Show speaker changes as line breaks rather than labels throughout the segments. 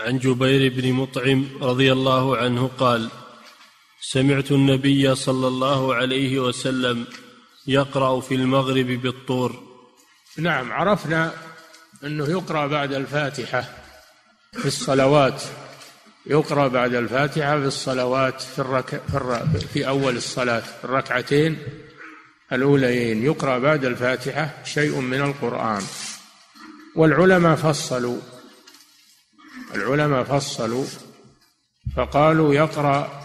عن جبير بن مطعم رضي الله عنه قال سمعت النبي صلى الله عليه وسلم يقرأ في المغرب بالطور.
نعم عرفنا أنه يقرأ بعد الفاتحة في الصلوات. يقرأ بعد الفاتحة في الصلوات في, الرك... في, الر... في أول الصلاة في الركعتين الأوليين. يقرأ بعد الفاتحة شيء من القرآن. والعلماء فصلوا العلماء فصلوا فقالوا يقرأ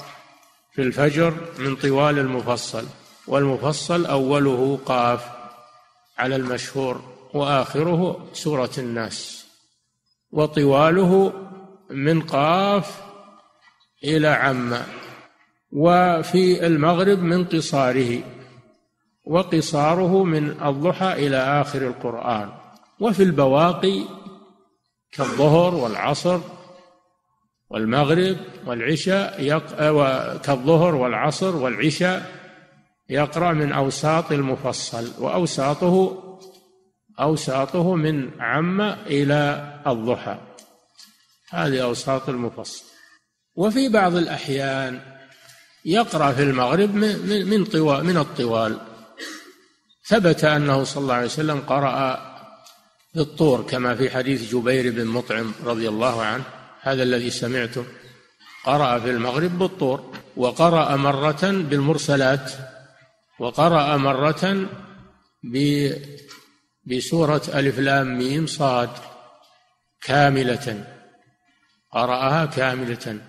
في الفجر من طوال المفصل والمفصل أوله قاف على المشهور وآخره سورة الناس وطواله من قاف إلى عم وفي المغرب من قصاره وقصاره من الضحى إلى آخر القرآن وفي البواقي كالظهر والعصر والمغرب والعشاء يق... كالظهر والعصر والعشاء يقرأ من أوساط المفصل وأوساطه أوساطه من عم إلى الضحى. هذه أوساط المفصل. وفي بعض الأحيان يقرأ في المغرب من من طوال من الطوال. ثبت أنه صلى الله عليه وسلم قرأ بالطور كما في حديث جبير بن مطعم رضي الله عنه هذا الذي سمعته. قرأ في المغرب بالطور وقرأ مرة بالمرسلات وقرأ مرة بسورة ألف لام ميم صاد كاملة. قرأها كاملة.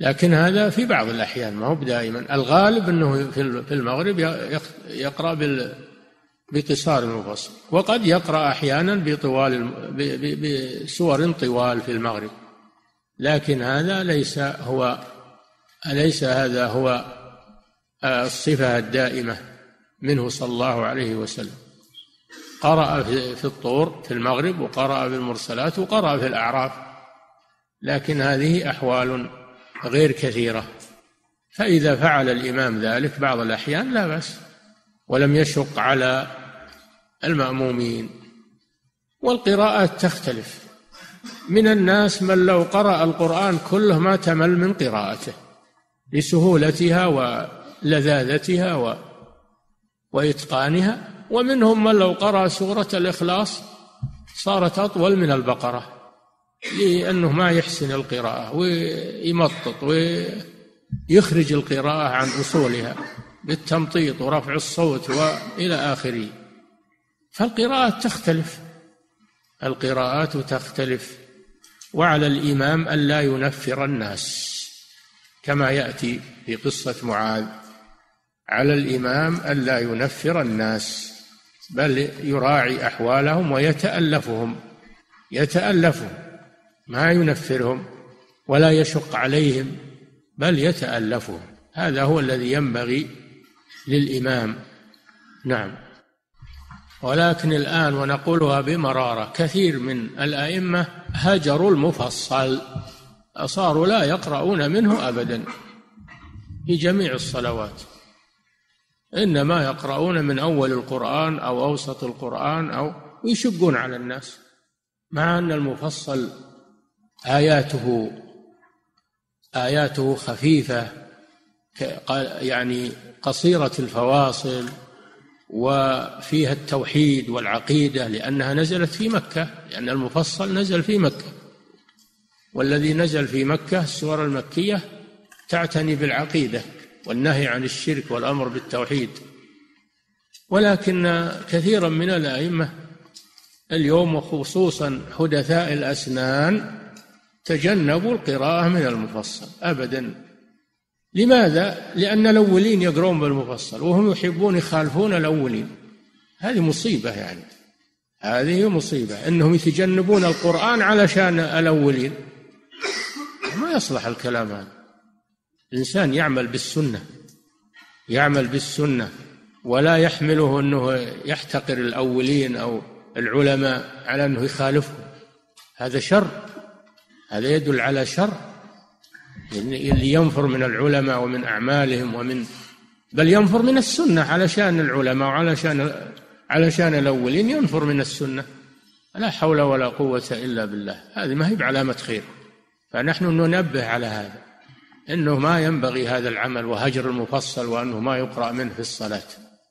لكن هذا في بعض الأحيان ما هو دائما الغالب أنه في المغرب يقرأ بقصار المفصل. وقد يقرأ أحيانا بطوال بسور طوال في المغرب. لكن هذا ليس هو أليس هذا هو الصفة الدائمة منه صلى الله عليه وسلم. قرأ في الطور في المغرب وقرأ في المرسلات وقرأ في الأعراف. لكن هذه أحوال غير كثيرة. فإذا فعل الإمام ذلك بعض الأحيان لا بأس. ولم يشق على المأمومين. والقراءات تختلف. من الناس من لو قرأ القرآن كله ما تمل من قراءته لسهولتها ولذاذتها و... وإتقانها. ومنهم من لو قرأ سورة الإخلاص صارت أطول من البقرة لأنه ما يحسن القراءة ويمطط ويخرج القراءة عن أصولها. بالتمطيط ورفع الصوت وإلى آخره. فالقراءات تختلف. القراءات تختلف. وعلى الإمام ألا ينفر الناس كما يأتي في قصة معاذ. على الإمام ألا ينفر الناس بل يراعي أحوالهم ويتألفهم. يتألفهم ما ينفرهم ولا يشق عليهم بل يتألفهم. هذا هو الذي ينبغي للإمام. نعم. ولكن الآن ونقولها بمرارة كثير من الأئمة هجروا المفصل صاروا لا يقرؤون منه أبدا في جميع الصلوات. إنما يقرؤون من أول القرآن أو أوسط القرآن أو ويشقون على الناس مع أن المفصل آياته آياته خفيفة يعني قصيرة الفواصل وفيها التوحيد والعقيدة لأنها نزلت في مكة لأن المفصل نزل في مكة. والذي نزل في مكة السور المكية تعتني بالعقيدة والنهي عن الشرك والأمر بالتوحيد. ولكن كثيرا من الأئمة اليوم وخصوصا حدثاء الأسنان تجنبوا القراءة من المفصل أبدا. لماذا؟ لأن الأولين يقرون بالمفصل وهم يحبون يخالفون الأولين. هذه مصيبة يعني. هذه مصيبة أنهم يتجنبون القرآن علشان الأولين. ما يصلح الكلام هذا. الإنسان يعمل بالسنة يعمل بالسنة ولا يحمله أنه يحتقر الأولين أو العلماء على أنه يخالفهم. هذا شر. هذا يدل على شر. اللي ينفر من العلماء ومن أعمالهم ومن بل ينفر من السنة علشان العلماء وعلشان علشان الأولين ينفر من السنة. لا حول ولا قوة إلا بالله. هذه ما هي بعلامة خير. فنحن ننبه على هذا. إنه ما ينبغي هذا العمل وهجر المفصل وأنه ما يقرأ منه في الصلاة.